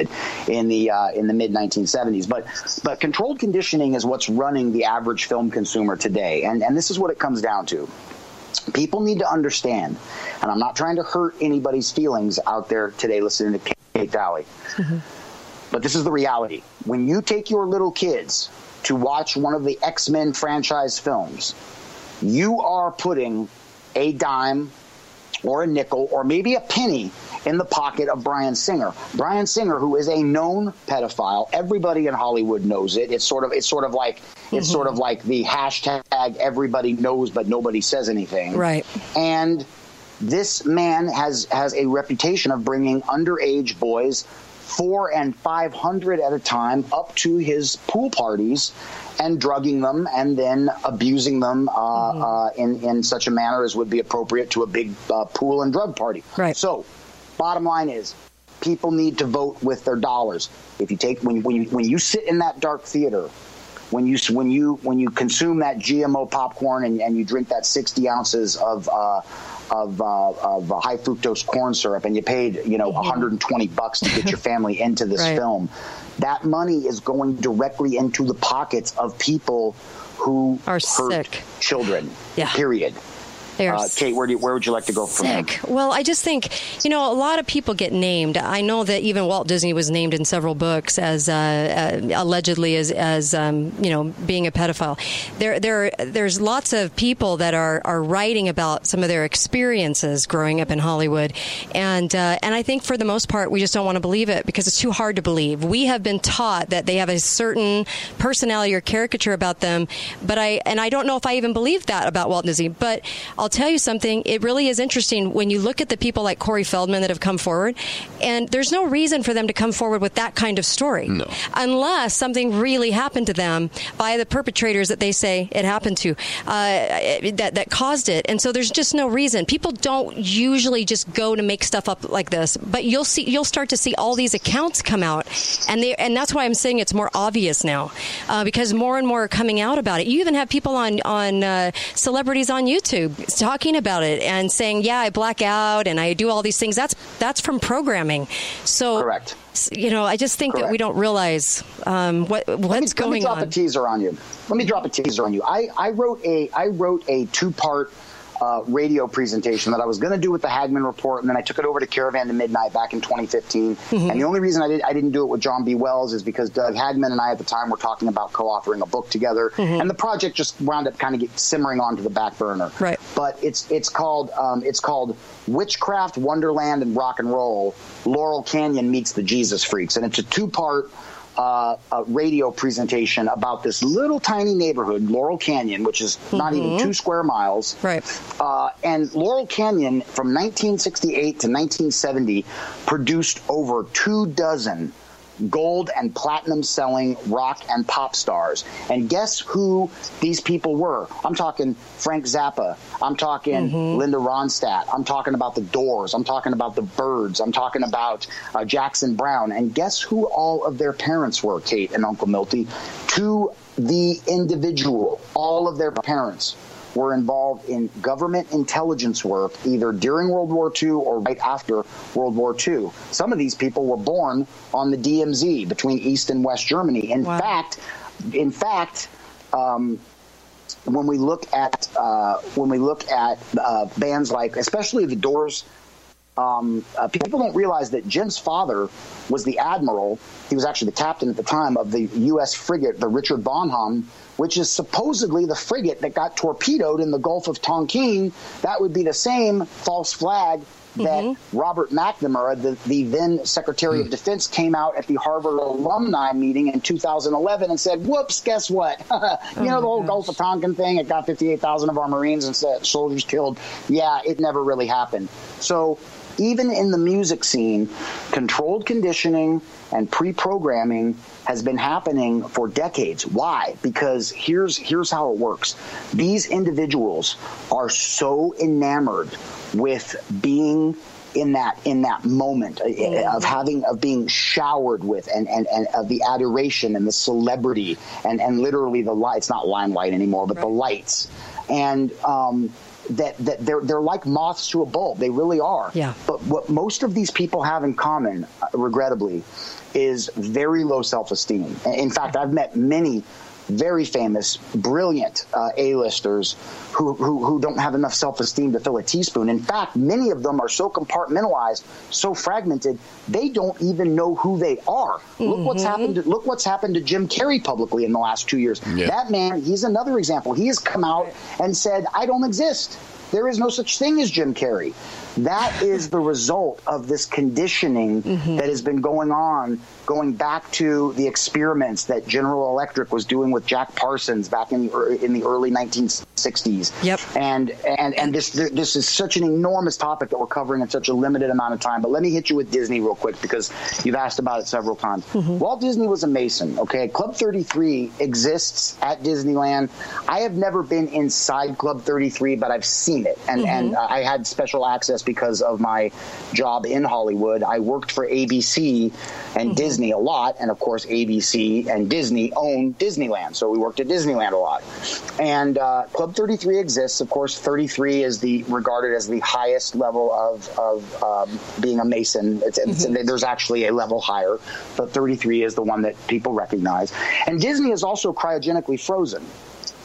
Speaker 5: in the uh, in the mid 1970s but but controlled conditioning is what's running the average average film consumer today. And, and this is what it comes down to. People need to understand, and I'm not trying to hurt anybody's feelings out there today listening to Kate Dalley, mm-hmm. but this is the reality. When you take your little kids to watch one of the X Men franchise films, you are putting a dime or a nickel or maybe a penny in the pocket of Bryan Singer. Bryan Singer, who is a known pedophile, everybody in Hollywood knows it. It's sort of it's sort of like mm-hmm. it's sort of like the hashtag everybody knows but nobody says anything.
Speaker 4: Right.
Speaker 5: And this man has has a reputation of bringing underage boys four and five hundred at a time up to his pool parties and drugging them and then abusing them uh, mm-hmm. uh, in in such a manner as would be appropriate to a big uh, pool and drug party.
Speaker 4: Right.
Speaker 5: So Bottom line is, people need to vote with their dollars. If you take when when you, when you sit in that dark theater, when you when you when you consume that GMO popcorn and, and you drink that 60 ounces of uh, of, uh, of high fructose corn syrup and you paid you know 120 bucks to get your family into this right. film, that money is going directly into the pockets of people who
Speaker 4: are
Speaker 5: hurt
Speaker 4: sick
Speaker 5: children.
Speaker 4: Yeah.
Speaker 5: Period.
Speaker 4: Uh,
Speaker 5: Kate, where, do you, where would you like to go from
Speaker 4: sick. Well, I just think, you know, a lot of people get named. I know that even Walt Disney was named in several books as uh, uh, allegedly as, as um, you know, being a pedophile. There, there, there's lots of people that are, are writing about some of their experiences growing up in Hollywood, and uh, and I think for the most part we just don't want to believe it because it's too hard to believe. We have been taught that they have a certain personality or caricature about them, but I and I don't know if I even believe that about Walt Disney, but. I'll tell you something. It really is interesting when you look at the people like Corey Feldman that have come forward, and there's no reason for them to come forward with that kind of story,
Speaker 6: no.
Speaker 4: unless something really happened to them by the perpetrators that they say it happened to, uh, that that caused it. And so there's just no reason. People don't usually just go to make stuff up like this, but you'll see you'll start to see all these accounts come out, and they and that's why I'm saying it's more obvious now, uh, because more and more are coming out about it. You even have people on on uh, celebrities on YouTube talking about it and saying, "Yeah, I black out and I do all these things." That's that's from programming. So
Speaker 5: correct.
Speaker 4: You know, I just think correct. that we don't realize um, what what's
Speaker 5: let me,
Speaker 4: going
Speaker 5: let me drop
Speaker 4: on.
Speaker 5: a teaser on you. Let me drop a teaser on you. I, I wrote a I wrote a two part uh, radio presentation that I was going to do with the Hagmann Report, and then I took it over to Caravan to Midnight back in 2015. Mm-hmm. And the only reason I, did, I didn't do it with John B. Wells is because Doug Hagmann and I at the time were talking about co-authoring a book together, mm-hmm. and the project just wound up kind of simmering onto the back burner.
Speaker 4: Right.
Speaker 5: But it's it's called um, it's called Witchcraft, Wonderland, and Rock and Roll. Laurel Canyon meets the Jesus Freaks, and it's a two part uh, a radio presentation about this little tiny neighborhood, Laurel Canyon, which is mm-hmm. not even mm-hmm. two square miles.
Speaker 4: Right.
Speaker 5: Uh, and Laurel Canyon from 1968 to 1970 produced over two dozen gold and platinum selling rock and pop stars. And guess who these people were? I'm talking Frank Zappa. I'm talking mm-hmm. Linda Ronstadt. I'm talking about the Doors. I'm talking about the Byrds. I'm talking about uh, Jackson Browne. And guess who all of their parents were, Kate and Uncle Milty? To the individual, all of their parents were involved in government intelligence work either during World War II or right after World War II. Some of these people were born on the DMZ between East and West Germany. In wow. fact, in fact, um, when we look at uh, when we look at uh, bands like, especially the Doors, um, uh, people don't realize that Jim's father was the admiral. He was actually the captain at the time of the U.S. frigate, the Richard Bonham, which is supposedly the frigate that got torpedoed in the Gulf of Tonkin. That would be the same false flag that
Speaker 4: Mm-hmm.
Speaker 5: Robert McNamara, the, the then Secretary of Defense, came out at the Harvard alumni meeting in 2011 and said, "Whoops, guess what? you know the whole Gulf of Tonkin thing? It got 58,000 of our Marines and soldiers killed. Yeah, it never really happened. So." Even in the music scene, controlled conditioning and pre-programming has been happening for decades. Why? Because here's here's how it works. These individuals are so enamored with being in that in that moment uh, of having of being showered with and, and, and of the adoration and the celebrity and, and literally the light it's not limelight anymore but the lights and um, that that they're they're like moths to a bulb. They really are.
Speaker 4: Yeah.
Speaker 5: but what most of these people have in common uh, regrettably is very low self-esteem. In fact I've met many very famous, brilliant uh, A-listers who, who who don't have enough self-esteem to fill a teaspoon. In fact, many of them are so compartmentalized, so fragmented, they don't even know who they are. Look what's happened. To, look what's happened to Jim Carrey publicly in the last two years. That man, he's another example. He has come out and said, "I don't exist." There is no such thing as Jim Carrey. That is the result of this conditioning mm-hmm. that has been going on, going back to the experiments that General Electric was doing with Jack Parsons back in the, in the early 1960s.
Speaker 4: Yep.
Speaker 5: And and and this this is such an enormous topic that we're covering in such a limited amount of time. But let me hit you with Disney real quick because you've asked about it several times. Mm-hmm. Walt Disney was a Mason. Okay, Club 33 exists at Disneyland. I have never been inside Club 33, but I've seen it, and mm-hmm. and I had special access because of my job in Hollywood. I worked for ABC and Disney a lot, and of course ABC and Disney own Disneyland, so we worked at Disneyland a lot. And uh, Club 33 exists. Of course, 33 is the regarded as the highest level of of um, being a Mason. It's, it's, There's actually a level higher, but 33 is the one that people recognize. And Disney is also cryogenically frozen.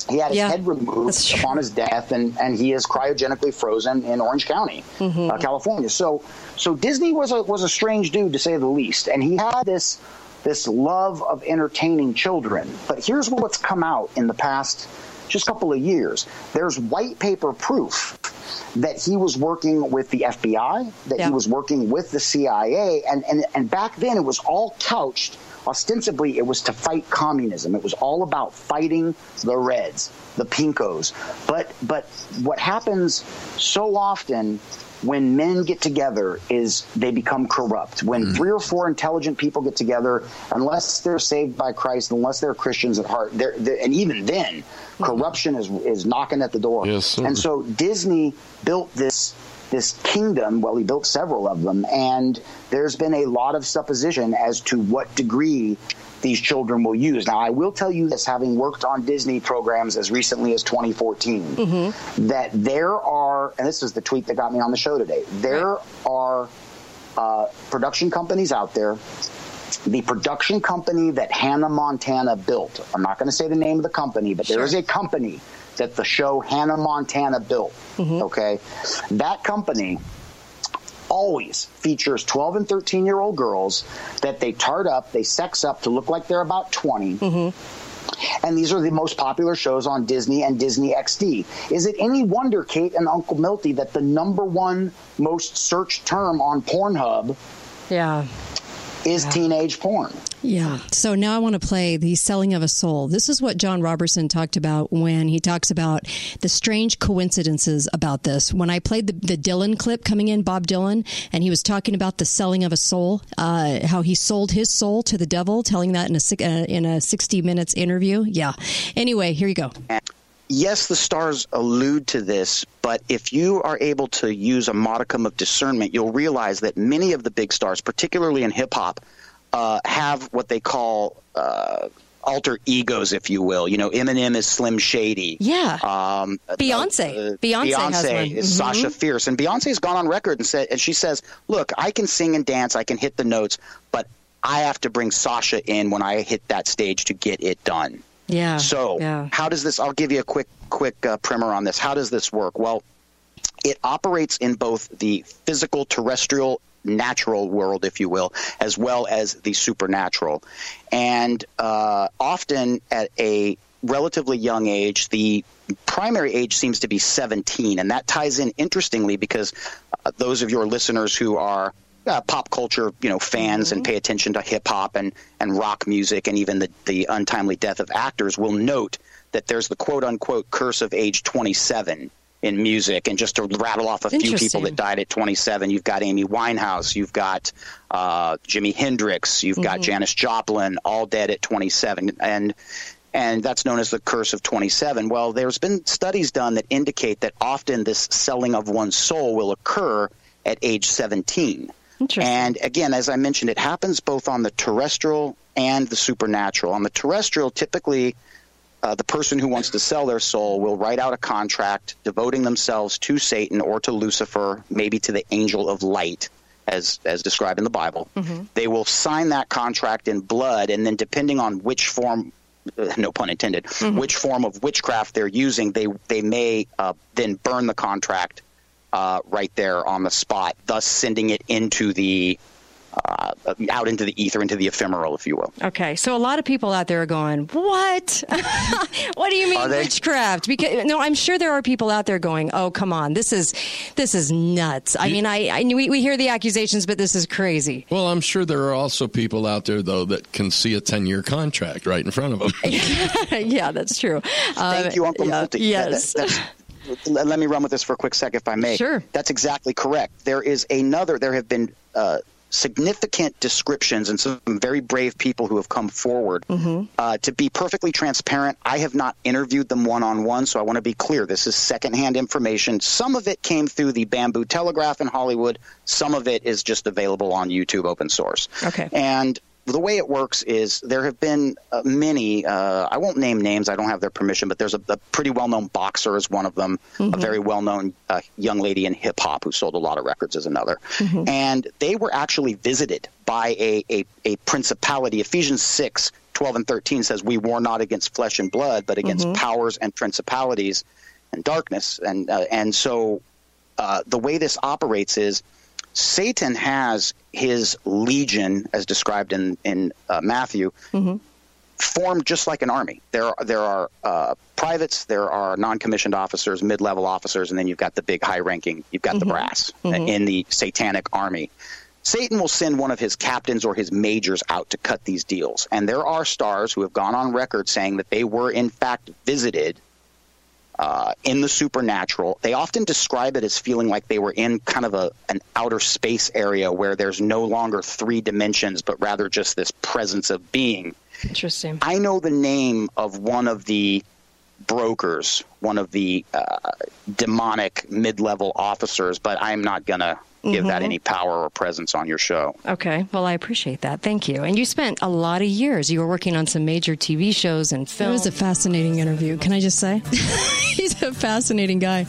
Speaker 5: He had his
Speaker 4: Yeah,
Speaker 5: head removed upon his death, and, and he is cryogenically frozen in Orange County, uh, California. So, so Disney was a was a strange dude to say the least, and he had this this love of entertaining children. But here's what's come out in the past just couple of years. There's white paper proof that he was working with the FBI, that
Speaker 4: Yeah.
Speaker 5: he was working with the CIA, and, and, and back then it was all couched. Ostensibly, it was to fight communism. It was all about fighting the Reds, the Pinkos. But but what happens so often when men get together is they become corrupt. When mm-hmm. three or four intelligent people get together, unless they're saved by Christ, unless they're Christians at heart, they're, they're, and even then, mm-hmm. corruption is is knocking at the door.
Speaker 6: Yes,
Speaker 5: and so Disney built this this kingdom. Well, he built several of them, and there's been a lot of supposition as to what degree these children will use. Now, I will tell you this, having worked on Disney programs as recently as 2014, that there are, and this is the tweet that got me on the show today. There are uh, production companies out there. The production company that Hannah Montana built. I'm not going to say the name of the company, but there is a company that the show Hannah Montana built. Mm-hmm. Okay, that company always features 12 and 13 year old girls that they tart up, they sex up to look like they're about 20. Mm-hmm. And these are the most popular shows on Disney and Disney XD. Is it any wonder, Kate and Uncle Milty, that the number one most searched term on Pornhub
Speaker 4: Yeah.
Speaker 5: Is teenage porn?
Speaker 4: Yeah. So now I want to play The Selling of a Soul. This is what John Robertson talked about when he talks about the strange coincidences about this. When I played the, the Dylan clip coming in, Bob Dylan, and he was talking about the selling of a soul, uh, how he sold his soul to the devil, telling that in a, uh, in a 60 minutes interview. Yeah. Anyway, here you go.
Speaker 5: Yes, the stars allude to this, but if you are able to use a modicum of discernment, you'll realize that many of the big stars, particularly in hip hop, uh, have what they call uh, alter egos, if you will. You know, Eminem is Slim Shady.
Speaker 4: Yeah.
Speaker 5: Um,
Speaker 4: Beyonce.
Speaker 5: uh,
Speaker 4: Beyonce has one.
Speaker 5: is
Speaker 4: Mhm.
Speaker 5: Sasha Fierce, and Beyonce's gone on record and said, and she says, "Look, I can sing and dance, I can hit the notes, but I have to bring Sasha in when I hit that stage to get it done."
Speaker 4: Yeah.
Speaker 5: So,
Speaker 4: yeah.
Speaker 5: how does this? I'll give you a quick quick uh, primer on this. How does this work? Well, it operates in both the physical terrestrial natural world, if you will, as well as the supernatural. And uh, often at a relatively young age, the primary age seems to be 17. And that ties in interestingly because uh, those of your listeners who are uh, pop culture, you know, fans mm-hmm. and pay attention to hip hop and, and rock music and even the, the untimely death of actors will note that there's the quote unquote curse of age 27 in music. And just to rattle off a few people that died at 27, you've got Amy Winehouse, you've got uh, Jimi Hendrix, you've mm-hmm. got Janis Joplin, all dead at 27. And and that's known as the curse of 27. Well, there's been studies done that indicate that often this selling of one's soul will occur at age 17. And again, as I mentioned, it happens both on the terrestrial and the supernatural. On the terrestrial, typically uh, the person who wants to sell their soul will write out a contract devoting themselves to Satan or to Lucifer, maybe to the angel of light, as as described in the Bible. Mm-hmm. They will sign that contract in blood, and then depending on which form. Uh, no pun intended. Mm-hmm. Which form of witchcraft they're using, they they may uh, then burn the contract uh, right there on the spot, thus sending it into the uh, out into the ether, into the ephemeral, if you will.
Speaker 4: Okay, so a lot of people out there are going, "What? what do you mean witchcraft?" Because no, I'm sure there are people out there going, "Oh, come on, this is this is nuts." I mean, I, I we, we hear the accusations, but this is crazy.
Speaker 6: Well, I'm sure there are also people out there though that can see a 10 year contract right in front of them.
Speaker 4: yeah, that's true.
Speaker 5: Thank uh, you, Uncle
Speaker 4: yeah,
Speaker 5: Milty.
Speaker 4: Yes.
Speaker 5: That, that, let me run with this for a quick sec, if I may.
Speaker 4: Sure.
Speaker 5: That's exactly correct. There is another. There have been. Uh, significant descriptions and some very brave people who have come forward. Mm-hmm. Uh, to be perfectly transparent, I have not interviewed them one on one, so I want to be clear. This is secondhand information. Some of it came through the Bamboo Telegraph in Hollywood, some of it is just available on YouTube open source.
Speaker 4: Okay.
Speaker 5: And the way it works is there have been uh, many. Uh, I won't name names. I don't have their permission, but there's a, a pretty well-known boxer is one of them. Mm-hmm. A very well-known uh, young lady in hip hop who sold a lot of records is another. Mm-hmm. And they were actually visited by a, a, a principality. Ephesians six. 12 and 13 says we war not against flesh and blood but against mm-hmm. powers and principalities and darkness and uh, and so uh, the way this operates is Satan has his legion, as described in in uh, Matthew, mm-hmm. formed just like an army. There are, there are uh, privates, there are non-commissioned officers, mid-level officers, and then you've got the big high-ranking. You've got mm-hmm. the brass mm-hmm. in the satanic army. Satan will send one of his captains or his majors out to cut these deals. And there are stars who have gone on record saying that they were, in fact, visited uh, in the supernatural. They often describe it as feeling like they were in kind of a an outer space area where there's no longer three dimensions, but rather just this presence of being.
Speaker 4: Interesting.
Speaker 5: I know the name of one of the brokers, one of the uh, demonic mid-level officers, but I'm not gonna give mm-hmm. that any power or presence on your show.
Speaker 4: Okay. Well, I appreciate that. Thank you. And you spent a lot of years. You were working on some major TV shows and films. It was a fascinating interview. Can I just say? He's a fascinating guy.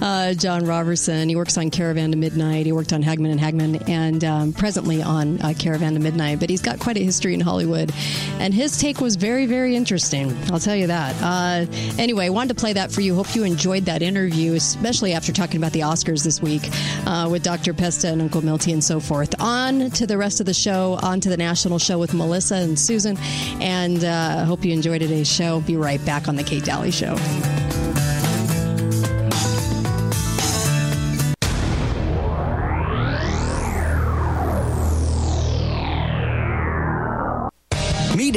Speaker 4: Uh, John Robertson. He works on Caravan to Midnight. He worked on Hagmann and Hagmann and um, presently on uh, Caravan to Midnight. But he's got quite a history in Hollywood. And his take was very, very interesting. I'll tell you that. Uh, anyway, I wanted to play that for you. Hope you enjoyed that interview, especially after talking about the Oscars this week uh, with Dr. Dr. Pesta and Uncle Milty and so forth. On to the rest of the show, on to the national show with Melissa and Susan. And I uh, hope you enjoyed today's show. Be right back on The Kate Dalley Show.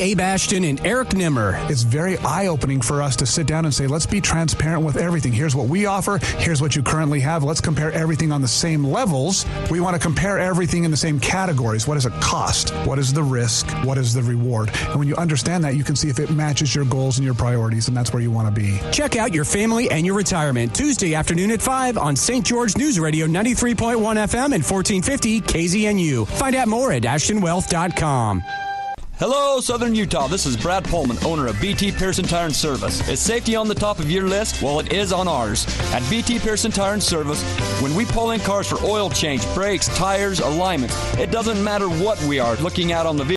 Speaker 30: Abe Ashton and Eric Nimmer. It's very eye opening for us to sit down and say, let's be transparent with everything. Here's what we offer. Here's what you currently have. Let's compare everything on the same levels. We want to compare everything in the same categories. What does it cost? What is the risk? What is the reward? And when you understand that, you can see if it matches your goals and your priorities, and that's where you want to be.
Speaker 31: Check out your family and your retirement Tuesday afternoon at 5 on St. George News Radio 93.1 FM and 1450 KZNU. Find out more at ashtonwealth.com.
Speaker 32: Hello, Southern Utah. This is Brad Pullman, owner of BT Pearson Tire and Service. Is safety on the top of your list? Well, it is on ours. At BT Pearson Tire and Service, when we pull in cars for oil change, brakes, tires, alignments, it doesn't matter what we are looking at on the vehicle